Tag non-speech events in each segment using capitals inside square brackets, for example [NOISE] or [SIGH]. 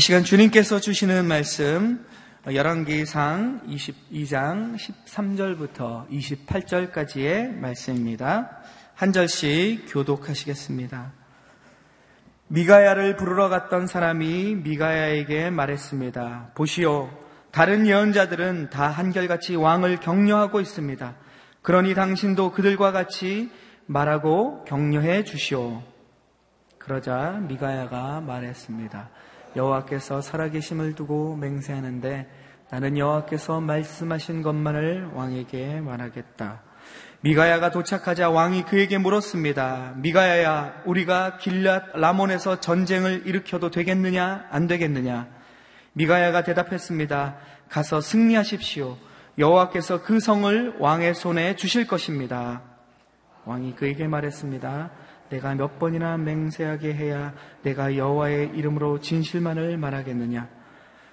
이 시간 주님께서 주시는 말씀 열왕기상 22장 13절부터 28절까지의 말씀입니다. 한 절씩 교독하시겠습니다. 미가야를 부르러 갔던 사람이 미가야에게 말했습니다. 보시오, 다른 예언자들은 다 한결같이 왕을 격려하고 있습니다. 그러니 당신도 그들과 같이 말하고 격려해 주시오. 그러자 미가야가 말했습니다. 여호와께서 살아계심을 두고 맹세하는데 나는 여호와께서 말씀하신 것만을 왕에게 말하겠다. 미가야가 도착하자 왕이 그에게 물었습니다. 미가야야, 우리가 길랏 라몬에서 전쟁을 일으켜도 되겠느냐, 안 되겠느냐? 미가야가 대답했습니다. 가서 승리하십시오. 여호와께서 그 성을 왕의 손에 주실 것입니다. 왕이 그에게 말했습니다. 내가 몇 번이나 맹세하게 해야 내가 여호와의 이름으로 진실만을 말하겠느냐?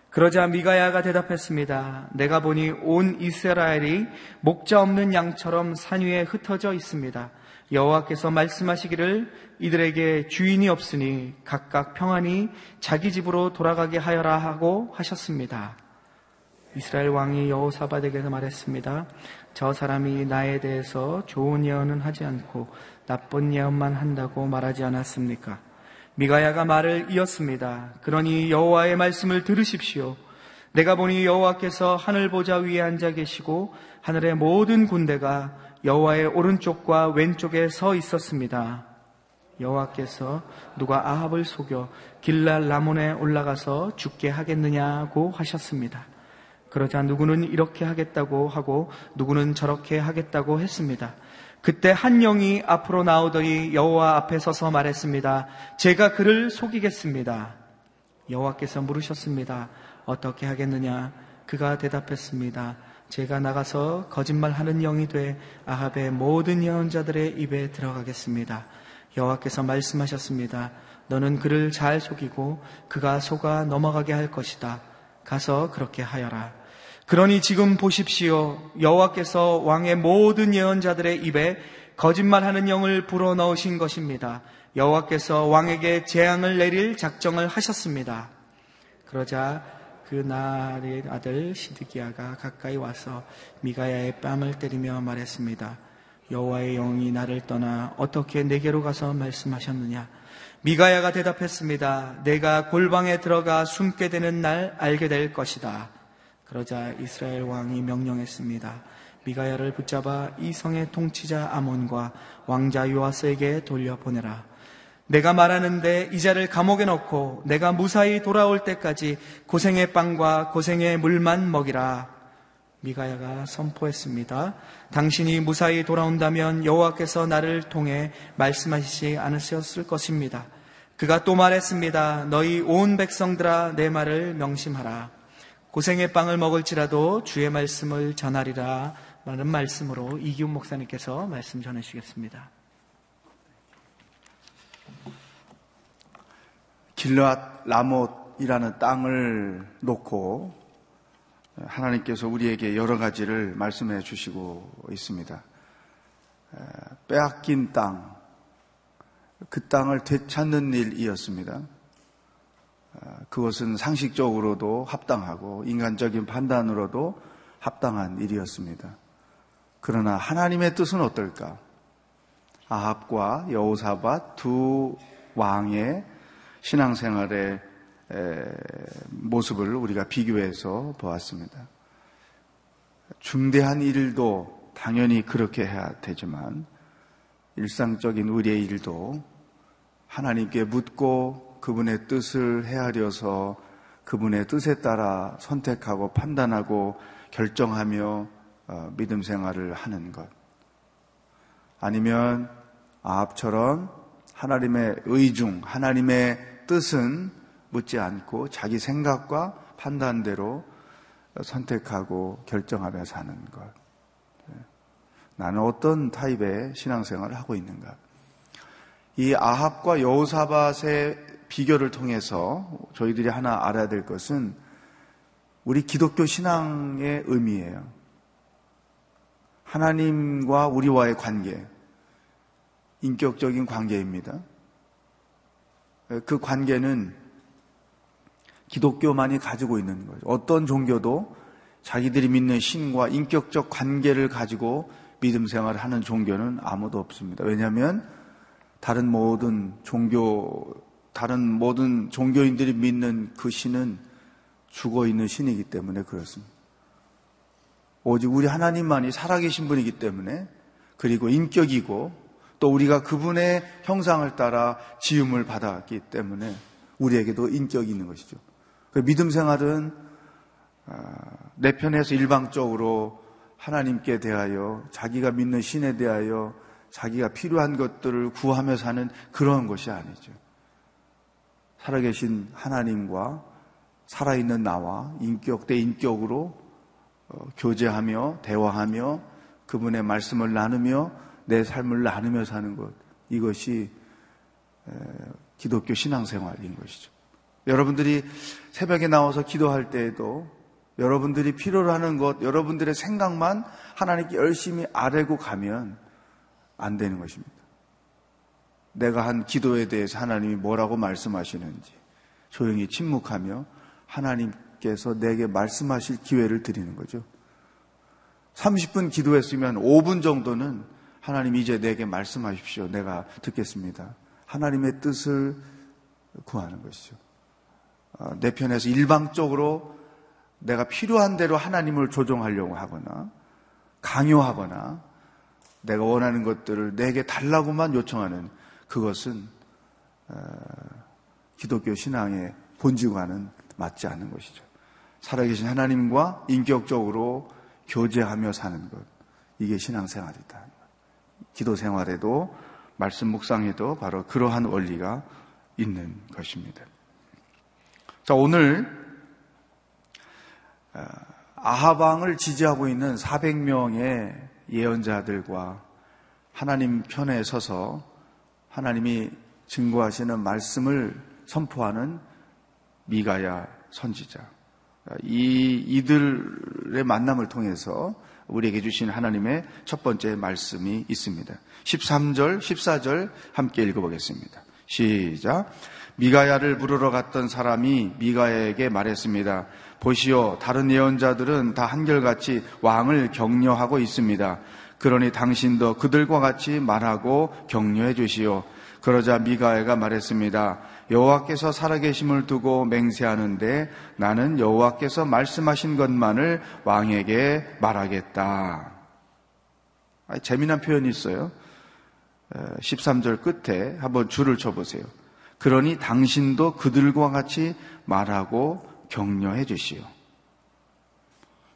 그러자 미가야가 대답했습니다. 내가 보니 온 이스라엘이 목자 없는 양처럼 산 위에 흩어져 있습니다. 여호와께서 말씀하시기를 이들에게 주인이 없으니 각각 평안히 자기 집으로 돌아가게 하여라 하고 하셨습니다. 이스라엘 왕이 여호사밧에게서 말했습니다. 저 사람이 나에 대해서 좋은 예언은 하지 않고 나쁜 예언만 한다고 말하지 않았습니까? 미가야가 말을 이었습니다. 그러니 여호와의 말씀을 들으십시오. 내가 보니 여호와께서 하늘 보좌 위에 앉아 계시고 하늘의 모든 군대가 여호와의 오른쪽과 왼쪽에 서 있었습니다. 여호와께서 누가 아합을 속여 길랄 라몬에 올라가서 죽게 하겠느냐고 하셨습니다. 그러자 누구는 이렇게 하겠다고 하고 누구는 저렇게 하겠다고 했습니다. 그때 한 영이 앞으로 나오더니 여호와 앞에 서서 말했습니다. 제가 그를 속이겠습니다. 여호와께서 물으셨습니다. 어떻게 하겠느냐? 그가 대답했습니다. 제가 나가서 거짓말하는 영이 돼 아합의 모든 예언자들의 입에 들어가겠습니다. 여호와께서 말씀하셨습니다. 너는 그를 잘 속이고 그가 속아 넘어가게 할 것이다. 가서 그렇게 하여라. 그러니 지금 보십시오. 여호와께서 왕의 모든 예언자들의 입에 거짓말하는 영을 불어넣으신 것입니다. 여호와께서 왕에게 재앙을 내릴 작정을 하셨습니다. 그러자 그 나의 아들 시드기야가 가까이 와서 미가야의 뺨을 때리며 말했습니다. 여호와의 영이 나를 떠나 어떻게 내게로 가서 말씀하셨느냐? 미가야가 대답했습니다. 내가 골방에 들어가 숨게 되는 날 알게 될 것이다. 그러자 이스라엘 왕이 명령했습니다. 미가야를 붙잡아 이 성의 통치자 아몬과 왕자 요아스에게 돌려보내라. 내가 말하는데 이자를 감옥에 넣고 내가 무사히 돌아올 때까지 고생의 빵과 고생의 물만 먹이라. 미가야가 선포했습니다. 당신이 무사히 돌아온다면 여호와께서 나를 통해 말씀하시지 않으셨을 것입니다. 그가 또 말했습니다. 너희 온 백성들아 내 말을 명심하라. 고생의 빵을 먹을지라도 주의 말씀을 전하리라 라는 말씀으로 이기훈 목사님께서 말씀 전해주시겠습니다. 길앗 라못이라는 땅을 놓고 하나님께서 우리에게 여러 가지를 말씀해 주시고 있습니다. 빼앗긴 땅, 그 땅을 되찾는 일이었습니다. 아, 그것은 상식적으로도 합당하고 인간적인 판단으로도 합당한 일이었습니다. 그러나 하나님의 뜻은 어떨까? 아합과 여호사밧 두 왕의 신앙생활의 모습을 우리가 비교해서 보았습니다. 중대한 일도 당연히 그렇게 해야 되지만 일상적인 우리의 일도 하나님께 묻고 그분의 뜻을 헤아려서 그분의 뜻에 따라 선택하고 판단하고 결정하며 어, 믿음 생활을 하는 것. 아니면 아합처럼 하나님의 의중, 하나님의 뜻은 묻지 않고 자기 생각과 판단대로 선택하고 결정하며 사는 것. 네. 나는 어떤 타입의 신앙생활을 하고 있는가? 이 아합과 여호사밧의 비교를 통해서 저희들이 하나 알아야 될 것은 우리 기독교 신앙의 의미예요. 하나님과 우리와의 관계, 인격적인 관계입니다. 그 관계는 기독교만이 가지고 있는 거죠. 어떤 종교도 자기들이 믿는 신과 인격적 관계를 가지고 믿음 생활을 하는 종교는 아무도 없습니다. 왜냐하면 다른 모든 종교, 다른 모든 종교인들이 믿는 그 신은 죽어 있는 신이기 때문에 그렇습니다. 오직 우리 하나님만이 살아계신 분이기 때문에 그리고 인격이고 또 우리가 그분의 형상을 따라 지음을 받았기 때문에 우리에게도 인격이 있는 것이죠. 그 믿음 생활은 아, 내 편에서 일방적으로 하나님께 대하여 자기가 믿는 신에 대하여 자기가 필요한 것들을 구하며 사는 그런 것이 아니죠. 살아계신 하나님과 살아있는 나와 인격 대 인격으로 어, 교제하며 대화하며 그분의 말씀을 나누며 내 삶을 나누며 사는 것 이것이 기독교 신앙생활인 것이죠. 여러분들이 새벽에 나와서 기도할 때에도 여러분들이 필요로 하는 것, 여러분들의 생각만 하나님께 열심히 아뢰고 가면 안 되는 것입니다. 내가 한 기도에 대해서 하나님이 뭐라고 말씀하시는지 조용히 침묵하며 하나님께서 내게 말씀하실 기회를 드리는 거죠. 30분 기도했으면 5분 정도는 하나님 이제 내게 말씀하십시오. 내가 듣겠습니다. 하나님의 뜻을 구하는 것이죠. 아, 내 편에서 일방적으로 내가 필요한 대로 하나님을 조종하려고 하거나 강요하거나 내가 원하는 것들을 내게 달라고만 요청하는 그것은 어, 기독교 신앙의 본질과는 맞지 않는 것이죠. 살아계신 하나님과 인격적으로 교제하며 사는 것. 이게 신앙생활이다. 기도 생활에도 말씀 묵상에도 바로 그러한 원리가 있는 것입니다. 자, 오늘 어, 아하방을 지지하고 있는 400명의 예언자들과 하나님 편에 서서 하나님이 증거하시는 말씀을 선포하는 미가야 선지자. 이, 이들의 만남을 통해서 우리에게 주신 하나님의 첫 번째 말씀이 있습니다. 13절, 14절 함께 읽어보겠습니다. 시작. 미가야를 부르러 갔던 사람이 미가야에게 말했습니다. 보시오, 다른 예언자들은 다 한결같이 왕을 격려하고 있습니다. 그러니 당신도 그들과 같이 말하고 격려해 주시오. 그러자 미가야가 말했습니다. 여호와께서 살아계심을 두고 맹세하는데 나는 여호와께서 말씀하신 것만을 왕에게 말하겠다. 재미난 표현이 있어요. 13절 끝에 한번 줄을 쳐보세요. 그러니 당신도 그들과 같이 말하고 격려해 주시오.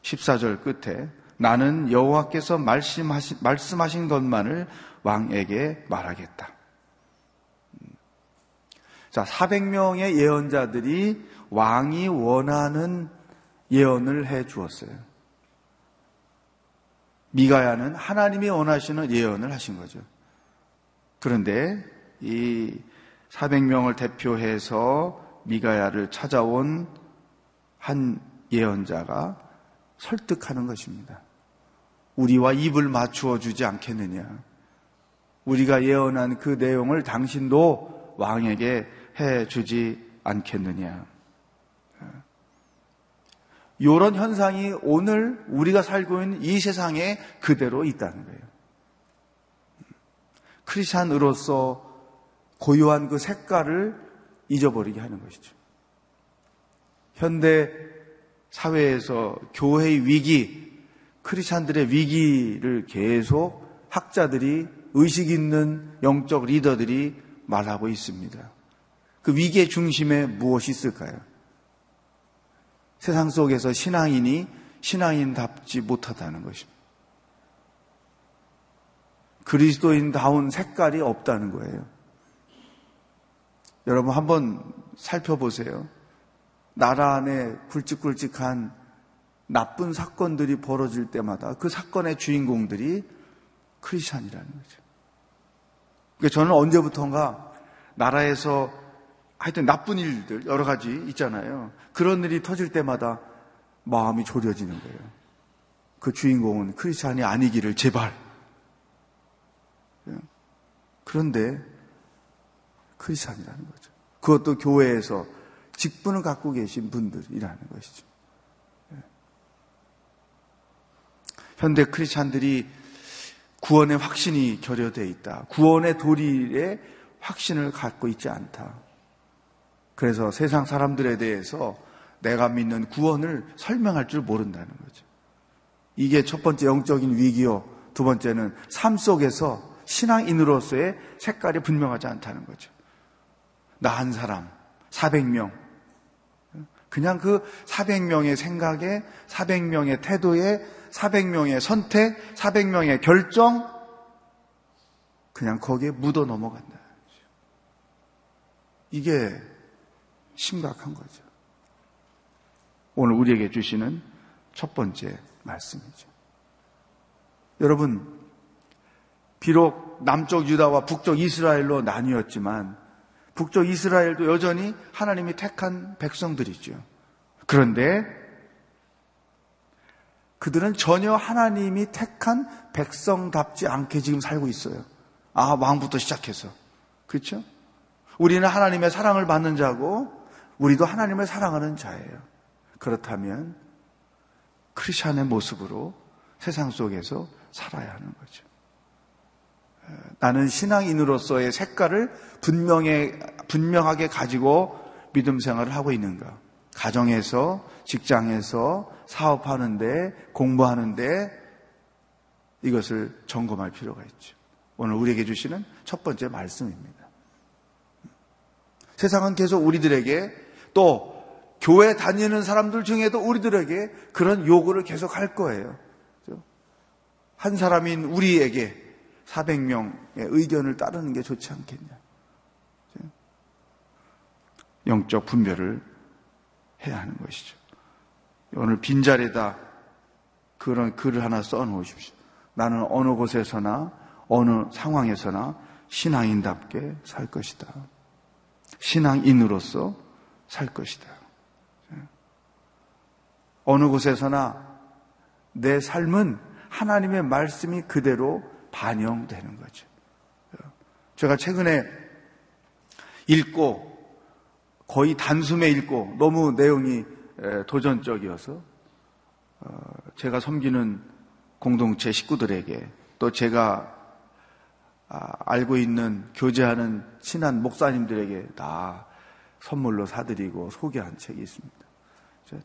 14절 끝에 나는 여호와께서 말씀하신, 말씀하신 것만을 왕에게 말하겠다. 자, 400명의 예언자들이 왕이 원하는 예언을 해 주었어요. 미가야는 하나님이 원하시는 예언을 하신 거죠. 그런데 이 400명을 대표해서 미가야를 찾아온 한 예언자가 설득하는 것입니다. 우리와 입을 맞추어 주지 않겠느냐. 우리가 예언한 그 내용을 당신도 왕에게 해 주지 않겠느냐. 이런 현상이 오늘 우리가 살고 있는 이 세상에 그대로 있다는 거예요. 크리스찬으로서 고유한 그 색깔을 잊어버리게 하는 것이죠. 현대 사회에서 교회의 위기, 크리스찬들의 위기를 계속 학자들이 의식 있는 영적 리더들이 말하고 있습니다. 그 위기의 중심에 무엇이 있을까요? 세상 속에서 신앙인이 신앙인답지 못하다는 것입니다. 그리스도인다운 색깔이 없다는 거예요. 여러분 한번 살펴보세요. 나라 안에 굵직굵직한 나쁜 사건들이 벌어질 때마다 그 사건의 주인공들이 크리스찬이라는 거죠. 그러니까 저는 언제부턴가 나라에서 하여튼 나쁜 일들 여러 가지 있잖아요. 그런 일이 터질 때마다 마음이 졸여지는 거예요. 그 주인공은 크리스찬이 아니기를 제발. 그런데 크리스찬이라는 거죠. 그것도 교회에서 직분을 갖고 계신 분들이라는 것이죠. 현대 크리스찬들이 구원의 확신이 결여되어 있다. 구원의 도리에 확신을 갖고 있지 않다. 그래서 세상 사람들에 대해서 내가 믿는 구원을 설명할 줄 모른다는 거죠. 이게 첫 번째 영적인 위기요. 두 번째는 삶 속에서 신앙인으로서의 색깔이 분명하지 않다는 거죠. 나 한 사람, 400명. 그냥 그 400명의 생각에, 400명의 태도에, 400명의 선택, 400명의 결정, 그냥 거기에 묻어 넘어간다. 이게 심각한 거죠. 오늘 우리에게 주시는 첫 번째 말씀이죠. 여러분, 비록 남쪽 유다와 북쪽 이스라엘로 나뉘었지만 북쪽 이스라엘도 여전히 하나님이 택한 백성들이죠. 그런데 그들은 전혀 하나님이 택한 백성답지 않게 지금 살고 있어요. 아, 왕부터 시작해서. 그렇죠? 우리는 하나님의 사랑을 받는 자고 우리도 하나님을 사랑하는 자예요. 그렇다면 크리스천의 모습으로 세상 속에서 살아야 하는 거죠. 나는 신앙인으로서의 색깔을 분명해, 분명하게 가지고 믿음 생활을 하고 있는가? 가정에서, 직장에서, 사업하는데, 공부하는데 이것을 점검할 필요가 있죠. 오늘 우리에게 주시는 첫 번째 말씀입니다. 세상은 계속 우리들에게 또 교회 다니는 사람들 중에도 우리들에게 그런 요구를 계속 할 거예요. 한 사람인 우리에게 400명의 의견을 따르는 게 좋지 않겠냐. 영적 분별을 해야 하는 것이죠. 오늘 빈자리에다 그런 글을 하나 써 놓으십시오. 나는 어느 곳에서나 어느 상황에서나 신앙인답게 살 것이다. 신앙인으로서 살 것이다. 어느 곳에서나 내 삶은 하나님의 말씀이 그대로 반영되는 거죠. 제가 최근에 읽고 거의 단숨에 읽고 너무 내용이 도전적이어서 어, 제가 섬기는 공동체 식구들에게 또 제가 아, 알고 있는 교제하는 친한 목사님들에게 다 선물로 사드리고 소개한 책이 있습니다.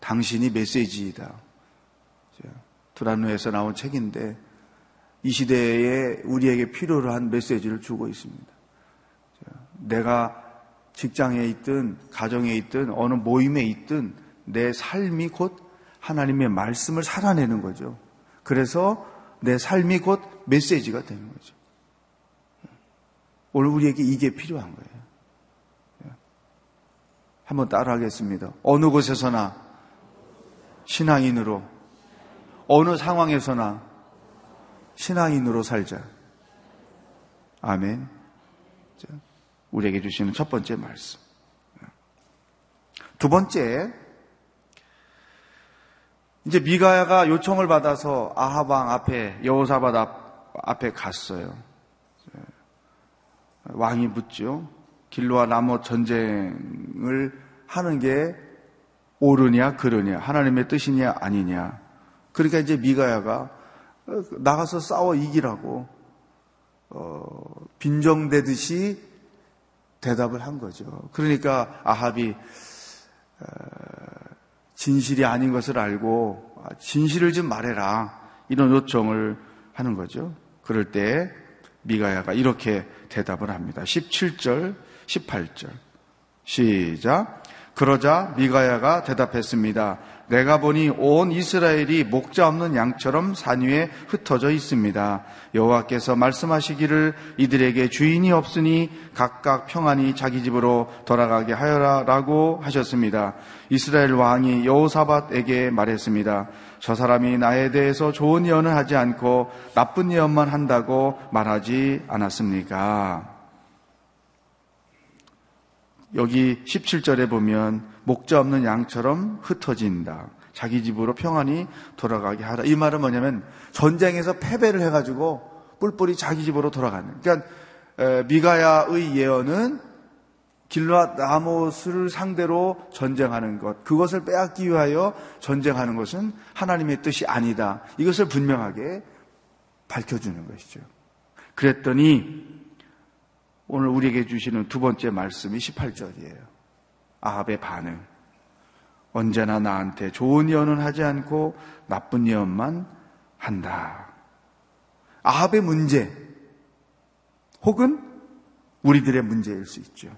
당신이 메시지이다. 두란노에서 나온 책인데 이 시대에 우리에게 필요로 한 메시지를 주고 있습니다. 내가 직장에 있든 가정에 있든 어느 모임에 있든 내 삶이 곧 하나님의 말씀을 살아내는 거죠. 그래서 내 삶이 곧 메시지가 되는 거죠. 오늘 우리에게 이게 필요한 거예요. 한번 따라 하겠습니다. 어느 곳에서나 신앙인으로, 어느 상황에서나 신앙인으로 살자. 아멘. 우리에게 주시는 첫 번째 말씀. 두 번째, 이제 미가야가 요청을 받아서 아하방 앞에 여호사밧 앞, 앞에 갔어요. 왕이 묻죠. 길로와 나무 전쟁을 하는 게 옳으냐 그르냐 하나님의 뜻이냐 아니냐. 그러니까 이제 미가야가 나가서 싸워 이기라고 어, 빈정대듯이 대답을 한 거죠. 그러니까 아합이 어, 진실이 아닌 것을 알고 아, 진실을 좀 말해라 이런 요청을 하는 거죠. 그럴 때 미가야가 이렇게 대답을 합니다. 17절, 18절. 시작. 그러자 미가야가 대답했습니다. 내가 보니 온 이스라엘이 목자 없는 양처럼 산 위에 흩어져 있습니다. 여호와께서 말씀하시기를 이들에게 주인이 없으니 각각 평안히 자기 집으로 돌아가게 하여라라고 하셨습니다. 이스라엘 왕이 여호사밧에게 말했습니다. 저 사람이 나에 대해서 좋은 예언을 하지 않고 나쁜 예언만 한다고 말하지 않았습니까? 여기 17절에 보면 목자 없는 양처럼 흩어진다. 자기 집으로 평안히 돌아가게 하라. 이 말은 뭐냐면 전쟁에서 패배를 해가지고 뿔뿔이 자기 집으로 돌아가는. 그러니까 미가야의 예언은 길라 라못을 상대로 전쟁하는 것, 그것을 빼앗기 위하여 전쟁하는 것은 하나님의 뜻이 아니다. 이것을 분명하게 밝혀주는 것이죠. 그랬더니 오늘 우리에게 주시는 두 번째 말씀이 18절이에요. 아합의 반응. 언제나 나한테 좋은 예언은 하지 않고 나쁜 예언만 한다. 아합의 문제 혹은 우리들의 문제일 수 있죠.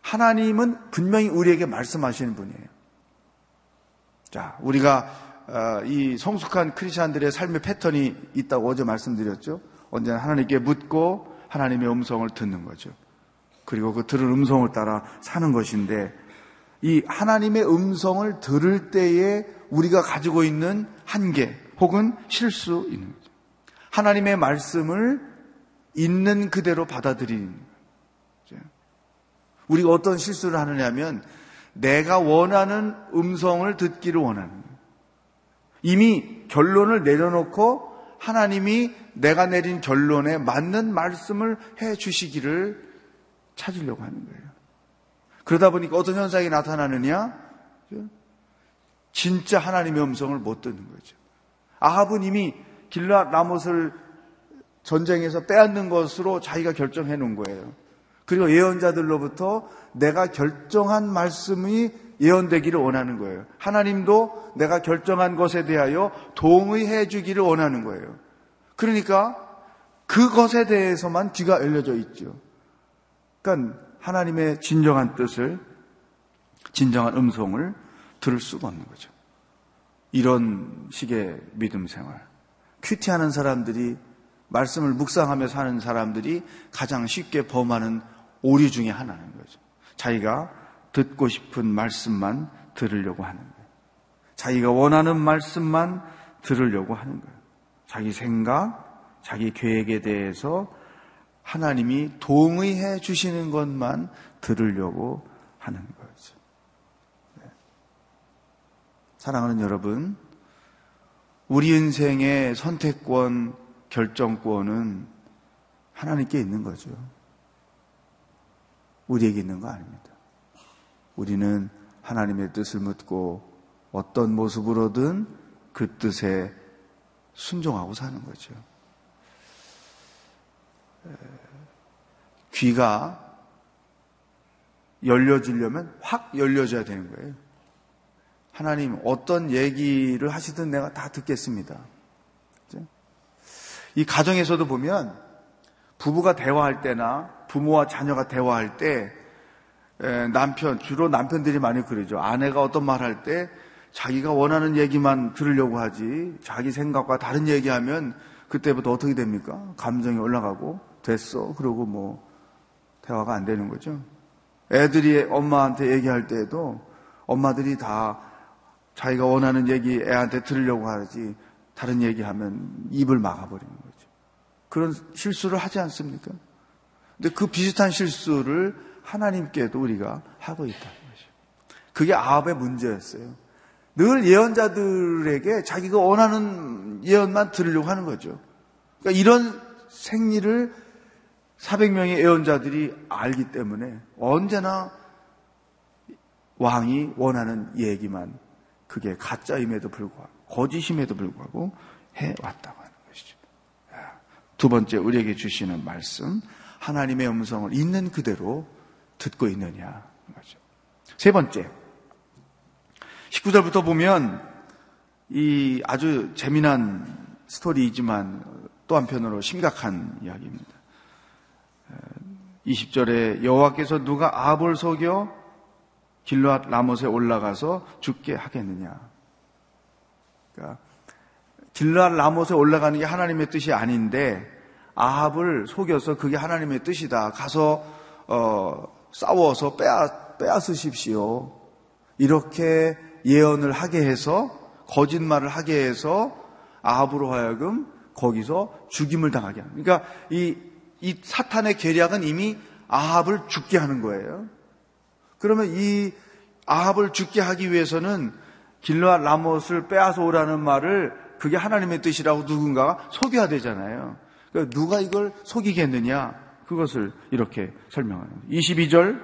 하나님은 분명히 우리에게 말씀하시는 분이에요. 자, 우리가 어, 이 성숙한 크리스천들의 삶의 패턴이 있다고 어제 말씀드렸죠. 언제나 하나님께 묻고 하나님의 음성을 듣는 거죠. 그리고 그 들은 음성을 따라 사는 것인데 이 하나님의 음성을 들을 때에 우리가 가지고 있는 한계 혹은 실수 있는 거죠. 하나님의 말씀을 있는 그대로 받아들이는 거죠. 우리가 어떤 실수를 하느냐면 내가 원하는 음성을 듣기를 원하는 거예요. 이미 결론을 내려놓고 하나님이 내가 내린 결론에 맞는 말씀을 해 주시기를 찾으려고 하는 거예요. 그러다 보니까 어떤 현상이 나타나느냐? 진짜 하나님의 음성을 못 듣는 거죠. 아합은 이미 길라 라못을 전쟁에서 빼앗는 것으로 자기가 결정해 놓은 거예요. 그리고 예언자들로부터 내가 결정한 말씀이 예언되기를 원하는 거예요. 하나님도 내가 결정한 것에 대하여 동의해 주기를 원하는 거예요. 그러니까 그것에 대해서만 귀가 열려져 있죠. 그러니까 하나님의 진정한 뜻을, 진정한 음성을 들을 수가 없는 거죠. 이런 식의 믿음 생활. 큐티하는 사람들이 말씀을 묵상하며 사는 사람들이 가장 쉽게 범하는 오류 중에 하나인 거죠. 자기가 듣고 싶은 말씀만 들으려고 하는 거예요. 자기가 원하는 말씀만 들으려고 하는 거예요. 자기 생각, 자기 계획에 대해서 하나님이 동의해 주시는 것만 들으려고 하는 거죠. 네. 사랑하는 여러분, 우리 인생의 선택권, 결정권은 하나님께 있는 거죠. 우리에게 있는 거 아닙니다. 우리는 하나님의 뜻을 묻고 어떤 모습으로든 그 뜻에 순종하고 사는 거죠. 귀가 열려지려면 확 열려져야 되는 거예요. 하나님 어떤 얘기를 하시든 내가 다 듣겠습니다. 이 가정에서도 보면 부부가 대화할 때나 부모와 자녀가 대화할 때 남편 주로 남편들이 많이 그러죠. 아내가 어떤 말 할 때 자기가 원하는 얘기만 들으려고 하지 자기 생각과 다른 얘기하면 그때부터 어떻게 됩니까? 감정이 올라가고 됐어. 그러고 뭐 대화가 안 되는 거죠. 애들이 엄마한테 얘기할 때에도 엄마들이 다 자기가 원하는 얘기 애한테 들으려고 하지 다른 얘기하면 입을 막아버리는 거죠. 그런 실수를 하지 않습니까? 근데 그 비슷한 실수를 하나님께도 우리가 하고 있다는 거죠. 그게 아합의 문제였어요. 늘 예언자들에게 자기가 원하는 예언만 들으려고 하는 거죠. 그러니까 이런 생리를 400명의 예언자들이 알기 때문에 언제나 왕이 원하는 얘기만 그게 가짜임에도 불구하고 거짓임에도 불구하고 해왔다고 하는 것이죠. 두 번째 우리에게 주시는 말씀 하나님의 음성을 있는 그대로 듣고 있느냐. 세 번째 19절부터 보면 이 아주 재미난 스토리이지만 또 한편으로 심각한 이야기입니다. 20절에 여호와께서 누가 아합을 속여 길르앗 라못에 올라가서 죽게 하겠느냐. 그러니까 길르앗 라못에 올라가는 게 하나님의 뜻이 아닌데 아합을 속여서 그게 하나님의 뜻이다. 가서 어, 싸워서 빼앗, 빼앗으십시오. 이렇게 예언을 하게 해서 거짓말을 하게 해서 아합으로 하여금 거기서 죽임을 당하게 하는. 그러니까 이, 이 사탄의 계략은 이미 아합을 죽게 하는 거예요. 그러면 이 아합을 죽게 하기 위해서는 길르와 라못을 빼앗아 오라는 말을 그게 하나님의 뜻이라고 누군가가 속여야 되잖아요. 그러니까 누가 이걸 속이겠느냐? 그것을 이렇게 설명하는 22절,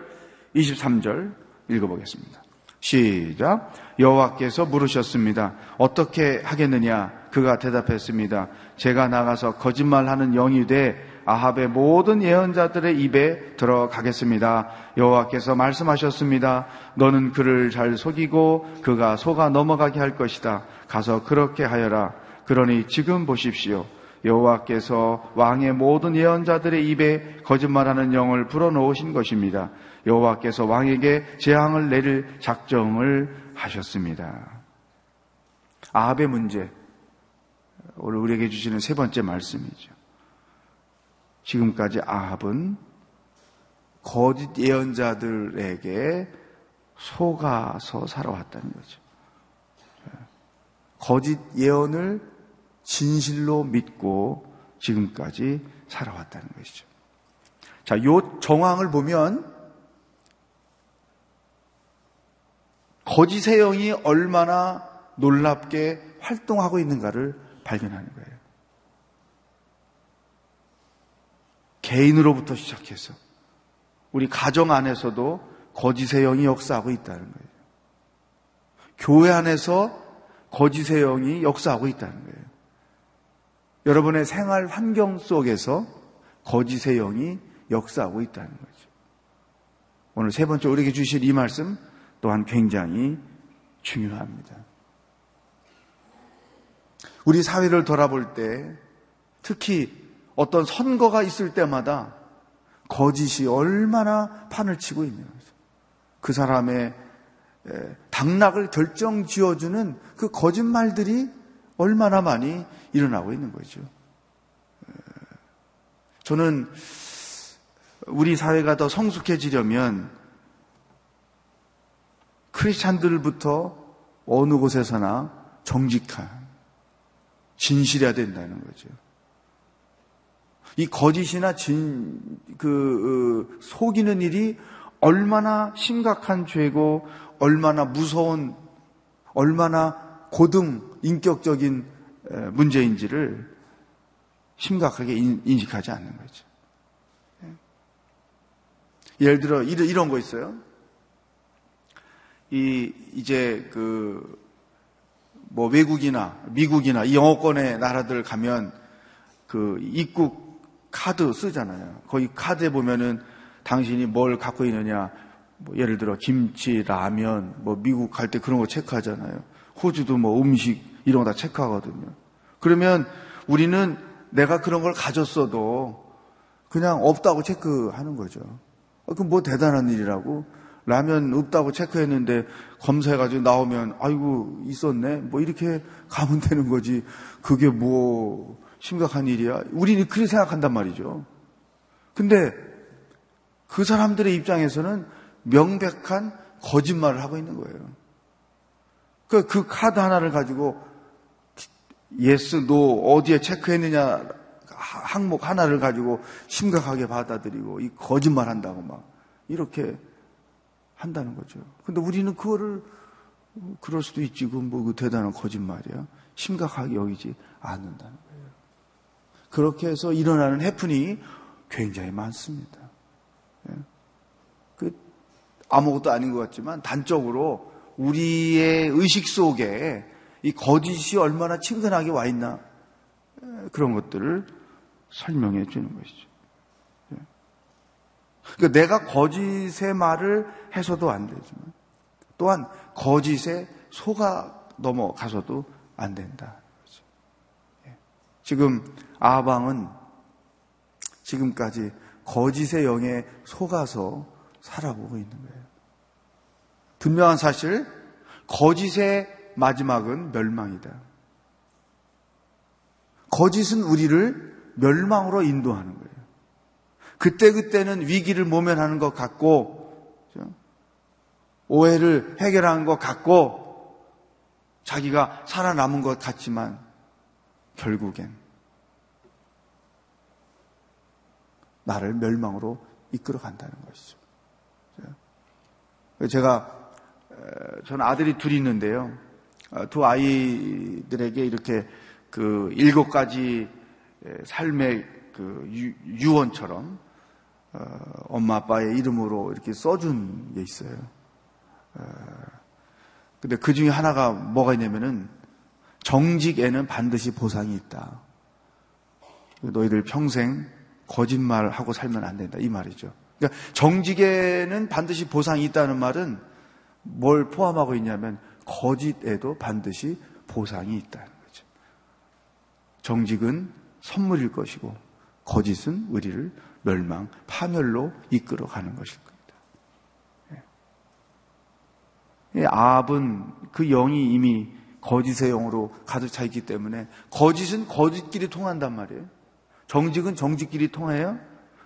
23절 읽어보겠습니다. 시작. 여호와께서 물으셨습니다. 어떻게 하겠느냐? 그가 대답했습니다. 제가 나가서 거짓말하는 영이 돼 아합의 모든 예언자들의 입에 들어가겠습니다. 여호와께서 말씀하셨습니다. 너는 그를 잘 속이고 그가 속아 넘어가게 할 것이다. 가서 그렇게 하여라. 그러니 지금 보십시오. 여호와께서 왕의 모든 예언자들의 입에 거짓말하는 영을 불어넣으신 것입니다. 여호와께서 왕에게 재앙을 내릴 작정을 하셨습니다. 아합의 문제 오늘 우리에게 주시는 세 번째 말씀이죠. 지금까지 아합은 거짓 예언자들에게 속아서 살아왔다는 거죠. 거짓 예언을 진실로 믿고 지금까지 살아왔다는 것이죠. 자, 요 정황을 보면 거짓의 영이 얼마나 놀랍게 활동하고 있는가를 발견하는 거예요. 개인으로부터 시작해서 우리 가정 안에서도 거짓의 영이 역사하고 있다는 거예요. 교회 안에서 거짓의 영이 역사하고 있다는 거예요. 여러분의 생활 환경 속에서 거짓의 영이 역사하고 있다는 거죠. 오늘 세 번째 우리에게 주실 이 말씀 또한 굉장히 중요합니다. 우리 사회를 돌아볼 때 특히 어떤 선거가 있을 때마다 거짓이 얼마나 판을 치고 있는 거죠. 그 사람의 당락을 결정 지어주는 그 거짓말들이 얼마나 많이 일어나고 있는 거죠. 저는 우리 사회가 더 성숙해지려면 크리스찬들부터 어느 곳에서나 정직한 진실해야 된다는 거죠. 이 거짓이나 진, 그, 어, 속이는 일이 얼마나 심각한 죄고, 얼마나 무서운, 얼마나 고등 인격적인 문제인지를 심각하게 인식하지 않는 거죠. 예. 예를 들어, 이런 거 있어요. 이, 이제 그, 뭐 외국이나 미국이나 이 영어권의 나라들 가면 그 입국 카드 쓰잖아요. 거기 카드에 보면은 당신이 뭘 갖고 있느냐, 뭐 예를 들어 김치, 라면, 뭐 미국 갈 때 그런 거 체크하잖아요. 호주도 뭐 음식 이런 거 다 체크하거든요. 그러면 우리는 내가 그런 걸 가졌어도 그냥 없다고 체크하는 거죠. 어, 그럼 뭐 대단한 일이라고? 라면 없다고 체크했는데 검사해가지고 나오면 아이고 있었네? 뭐 이렇게 가면 [LAUGHS] 되는 거지. 그게 뭐 심각한 일이야? 우리는 그렇게 생각한단 말이죠. 근데 그 사람들의 입장에서는 명백한 거짓말을 하고 있는 거예요. 그, 그 카드 하나를 가지고 yes no 어디에 체크했느냐 항목 하나를 가지고 심각하게 받아들이고 이 거짓말 한다고 막 이렇게 한다는 거죠. 근데 우리는 그거를 그럴 수도 있지. 그뭐 그 대단한 거짓말이야. 심각하게 여기지 않는다는 거예요. 그렇게 해서 일어나는 해프닝이 굉장히 많습니다. 예. 그 아무것도 아닌 것 같지만 단적으로 우리의 의식 속에 이 거짓이 얼마나 친근하게 와 있나 예, 그런 것들을 설명해 주는 것이죠. 그러니까 내가 거짓의 말을 해서도 안 되지만 또한 거짓에 속아 넘어가서도 안 된다. 예. 지금 아방은 지금까지 거짓의 영에 속아서 살아보고 있는 거예요. 분명한 사실, 거짓의 마지막은 멸망이다. 거짓은 우리를 멸망으로 인도하는 거예요. 그때그때는 위기를 모면하는 것 같고, 오해를 해결하는 것 같고, 자기가 살아남은 것 같지만, 결국엔 나를 멸망으로 이끌어 간다는 것이죠. 제가, 저는 아들이 둘이 있는데요. 어, 두 아이들에게 이렇게 그 일곱 가지 삶의 그 유언처럼 어, 엄마 아빠의 이름으로 이렇게 써준 게 있어요. 어, 근데 그 중에 하나가 뭐가 있냐면은 정직에는 반드시 보상이 있다. 너희들 평생 거짓말하고 살면 안 된다. 이 말이죠. 그러니까 정직에는 반드시 보상이 있다는 말은 뭘 포함하고 있냐면 거짓에도 반드시 보상이 있다는 거죠. 정직은 선물일 것이고 거짓은 우리를 멸망, 파멸로 이끌어 가는 것일 겁니다. 예. 아합은 그 영이 이미 거짓의 영으로 가득 차 있기 때문에 거짓은 거짓끼리 통한단 말이에요. 정직은 정직끼리 통해요.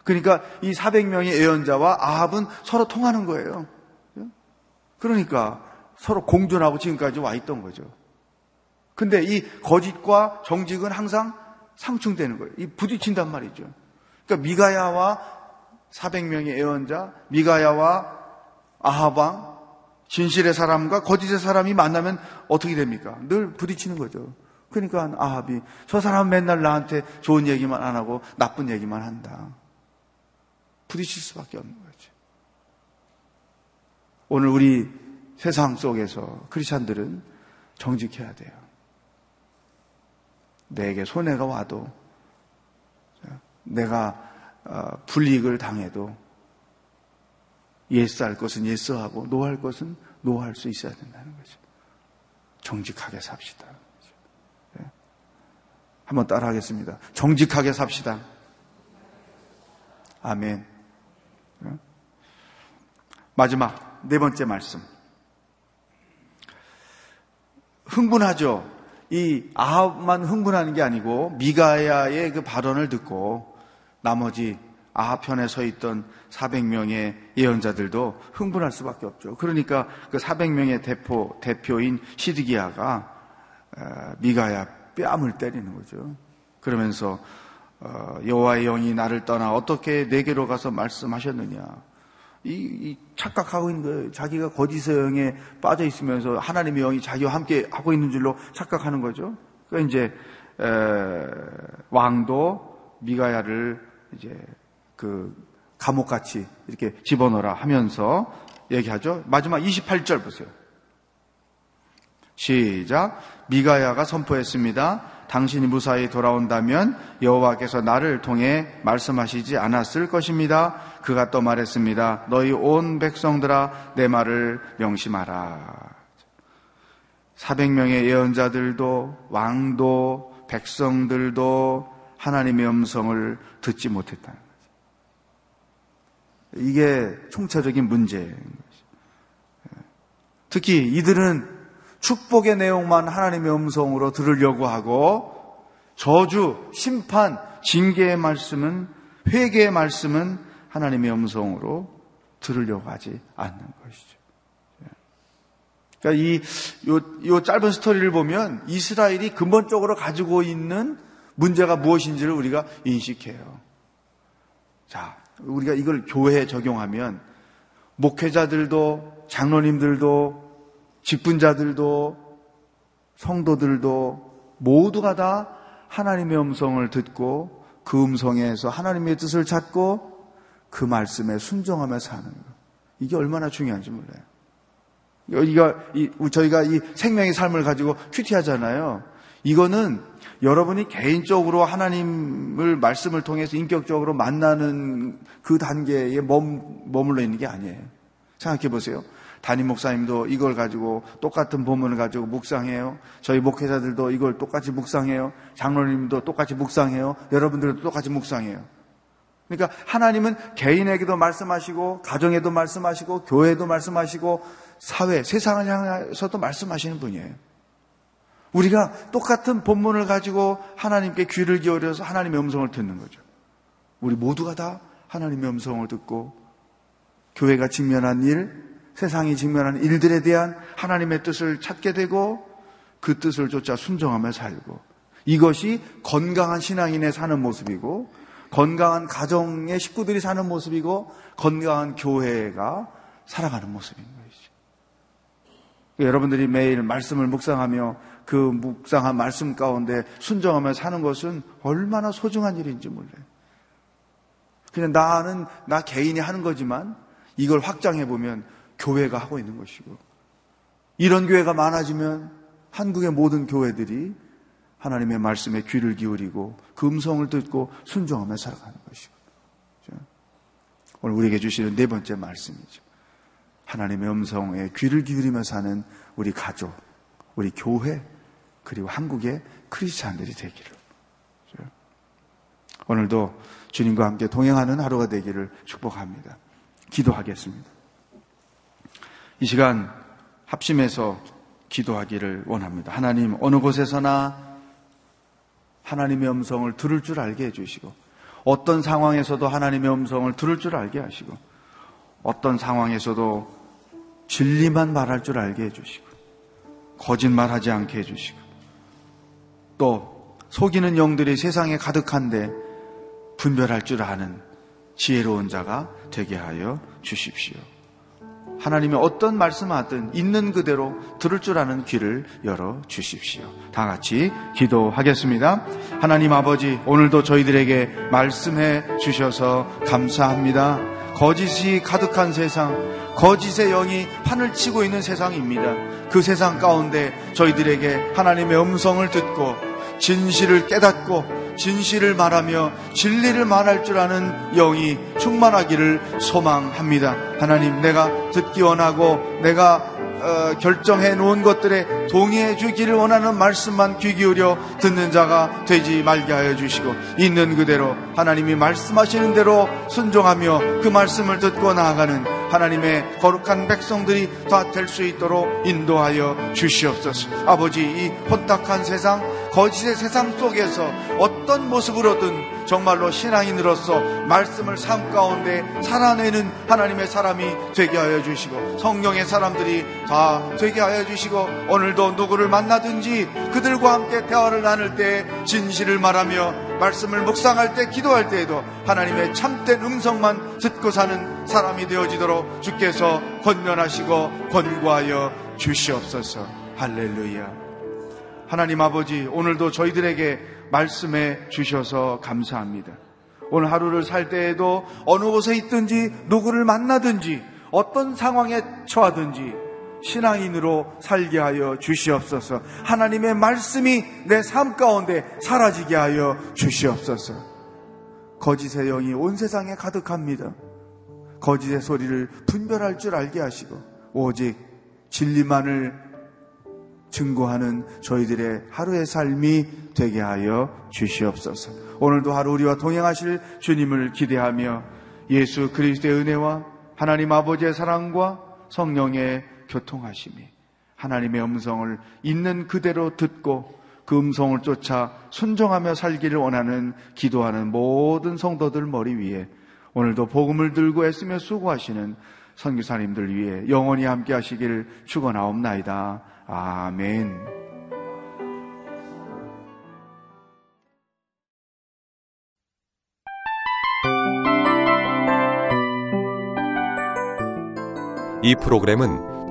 그러니까 이 400명의 예언자와 아합은 서로 통하는 거예요. 그러니까 서로 공존하고 지금까지 와 있던 거죠. 근데 이 거짓과 정직은 항상 상충되는 거예요. 이 부딪힌단 말이죠. 그러니까 미가야와 400명의 예언자, 미가야와 아하방, 진실의 사람과 거짓의 사람이 만나면 어떻게 됩니까? 늘 부딪히는 거죠. 그러니까 아합이 저 사람 맨날 나한테 좋은 얘기만 안 하고 나쁜 얘기만 한다. 부딪힐 수밖에 없는 거죠. 오늘 우리 세상 속에서 크리스찬들은 정직해야 돼요. 내게 손해가 와도 내가 어, 불이익을 당해도 예스할 것은 예스하고 노할 것은 노할 수 있어야 된다는 거죠. 정직하게 삽시다. 네. 한번 따라하겠습니다. 정직하게 삽시다. 아멘. 네. 마지막 네 번째 말씀. 흥분하죠. 이 아합만 흥분하는 게 아니고 미가야의 그 발언을 듣고 나머지 아합 편에 서 있던 400명의 예언자들도 흥분할 수밖에 없죠. 그러니까 그 400명의 대표 대표인 시드기야가 어, 미가야 뺨을 때리는 거죠. 그러면서 어, 여호와의 영이 나를 떠나 어떻게 내게로 가서 말씀하셨느냐. 이, 이, 착각하고 있는 거예요. 자기가 거짓의 영에 빠져 있으면서 하나님의 영이 자기와 함께 하고 있는 줄로 착각하는 거죠. 그러니까 이제 에, 왕도 미가야를 이제 그 감옥같이 이렇게 집어넣어라 하면서 얘기하죠. 마지막 28절 보세요. 시작. 미가야가 선포했습니다. 당신이 무사히 돌아온다면 여호와께서 나를 통해 말씀하시지 않았을 것입니다. 그가 또 말했습니다. 너희 온 백성들아 내 말을 명심하라. 400명의 예언자들도 왕도 백성들도 하나님의 음성을 듣지 못했다는 거죠. 이게 총체적인 문제인 거죠. 특히 이들은 축복의 내용만 하나님의 음성으로 들으려고 하고 저주, 심판, 징계의 말씀은 회개의 말씀은 하나님의 음성으로 들으려고 하지 않는 것이죠. 그러니까 이, 요, 요 짧은 스토리를 보면 이스라엘이 근본적으로 가지고 있는 문제가 무엇인지를 우리가 인식해요. 자, 우리가 이걸 교회에 적용하면 목회자들도 장로님들도 직분자들도 성도들도 모두가 다 하나님의 음성을 듣고 그 음성에서 하나님의 뜻을 찾고 그 말씀에 순종하며 사는 것. 이게 얼마나 중요한지 몰라요. 여기가 이, 저희가 이 생명의 삶을 가지고 큐티하잖아요. 이거는 여러분이 개인적으로 하나님을 말씀을 통해서 인격적으로 만나는 그 단계에 멈, 머물러 있는 게 아니에요. 생각해 보세요. 담임 목사님도 이걸 가지고 똑같은 본문을 가지고 묵상해요. 저희 목회자들도 이걸 똑같이 묵상해요. 장로님도 똑같이 묵상해요. 여러분들도 똑같이 묵상해요. 그러니까 하나님은 개인에게도 말씀하시고 가정에도 말씀하시고 교회에도 말씀하시고 사회, 세상을 향해서도 말씀하시는 분이에요. 우리가 똑같은 본문을 가지고 하나님께 귀를 기울여서 하나님의 음성을 듣는 거죠. 우리 모두가 다 하나님의 음성을 듣고 교회가 직면한 일, 세상이 직면한 일들에 대한 하나님의 뜻을 찾게 되고 그 뜻을 쫓아 순종하며 살고 이것이 건강한 신앙인의 사는 모습이고 건강한 가정의 식구들이 사는 모습이고 건강한 교회가 살아가는 모습인 것이죠. 여러분들이 매일 말씀을 묵상하며 그 묵상한 말씀 가운데 순종하며 사는 것은 얼마나 소중한 일인지 몰라요. 그냥 나는 나 개인이 하는 거지만 이걸 확장해 보면 교회가 하고 있는 것이고 이런 교회가 많아지면 한국의 모든 교회들이 하나님의 말씀에 귀를 기울이고 그 음성을 듣고 순종하며 살아가는 것이고 오늘 우리에게 주시는 네 번째 말씀이죠. 하나님의 음성에 귀를 기울이며 사는 우리 가족, 우리 교회, 그리고 한국의 크리스찬들이 되기를. 오늘도 주님과 함께 동행하는 하루가 되기를 축복합니다. 기도하겠습니다. 이 시간 합심해서 기도하기를 원합니다. 하나님, 어느 곳에서나 하나님의 음성을 들을 줄 알게 해주시고, 어떤 상황에서도 하나님의 음성을 들을 줄 알게 하시고, 어떤 상황에서도 진리만 말할 줄 알게 해주시고, 거짓말하지 않게 해주시고, 또 속이는 영들이 세상에 가득한데 분별할 줄 아는 지혜로운 자가 되게 하여 주십시오. 하나님이 어떤 말씀하든 있는 그대로 들을 줄 아는 귀를 열어 주십시오. 다 같이 기도하겠습니다. 하나님 아버지, 오늘도 저희들에게 말씀해 주셔서 감사합니다. 거짓이 가득한 세상, 거짓의 영이 판을 치고 있는 세상입니다. 그 세상 가운데 저희들에게 하나님의 음성을 듣고 진실을 깨닫고 진실을 말하며 진리를 말할 줄 아는 영이 충만하기를 소망합니다. 하나님, 내가 듣기 원하고 내가 어, 결정해 놓은 것들에 동의해 주기를 원하는 말씀만 귀 기울여 듣는 자가 되지 말게 하여 주시고 있는 그대로 하나님이 말씀하시는 대로 순종하며 그 말씀을 듣고 나아가는 하나님의 거룩한 백성들이 다 될 수 있도록 인도하여 주시옵소서. 아버지 이 혼탁한 세상 거짓의 세상 속에서 어떤 모습으로든 정말로 신앙인으로서 말씀을 삶 가운데 살아내는 하나님의 사람이 되게 하여 주시고 성령의 사람들이 다 되게 하여 주시고 오늘도 누구를 만나든지 그들과 함께 대화를 나눌 때 진실을 말하며 말씀을 묵상할 때 기도할 때에도 하나님의 참된 음성만 듣고 사는 사람이 되어지도록 주께서 권면하시고 권고하여 주시옵소서 할렐루야 하나님 아버지, 오늘도 저희들에게 말씀해 주셔서 감사합니다. 오늘 하루를 살 때에도 어느 곳에 있든지 누구를 만나든지 어떤 상황에 처하든지 신앙인으로 살게 하여 주시옵소서. 하나님의 말씀이 내 삶 가운데 사라지게 하여 주시옵소서. 거짓의 영이 온 세상에 가득합니다. 거짓의 소리를 분별할 줄 알게 하시고 오직 진리만을 증거하는 저희들의 하루의 삶이 되게 하여 주시옵소서. 오늘도 하루 우리와 동행하실 주님을 기대하며 예수 그리스도의 은혜와 하나님 아버지의 사랑과 성령의 교통하심이 하나님의 음성을 있는 그대로 듣고 그 음성을 쫓아 순종하며 살기를 원하는 기도하는 모든 성도들 머리 위에 오늘도 복음을 들고 애쓰며 수고하시는 선교사님들 위해 영원히 함께 하시기를 축원하옵나이다. 아멘. 이 프로그램은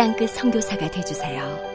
땅끝 성교사가 되주세요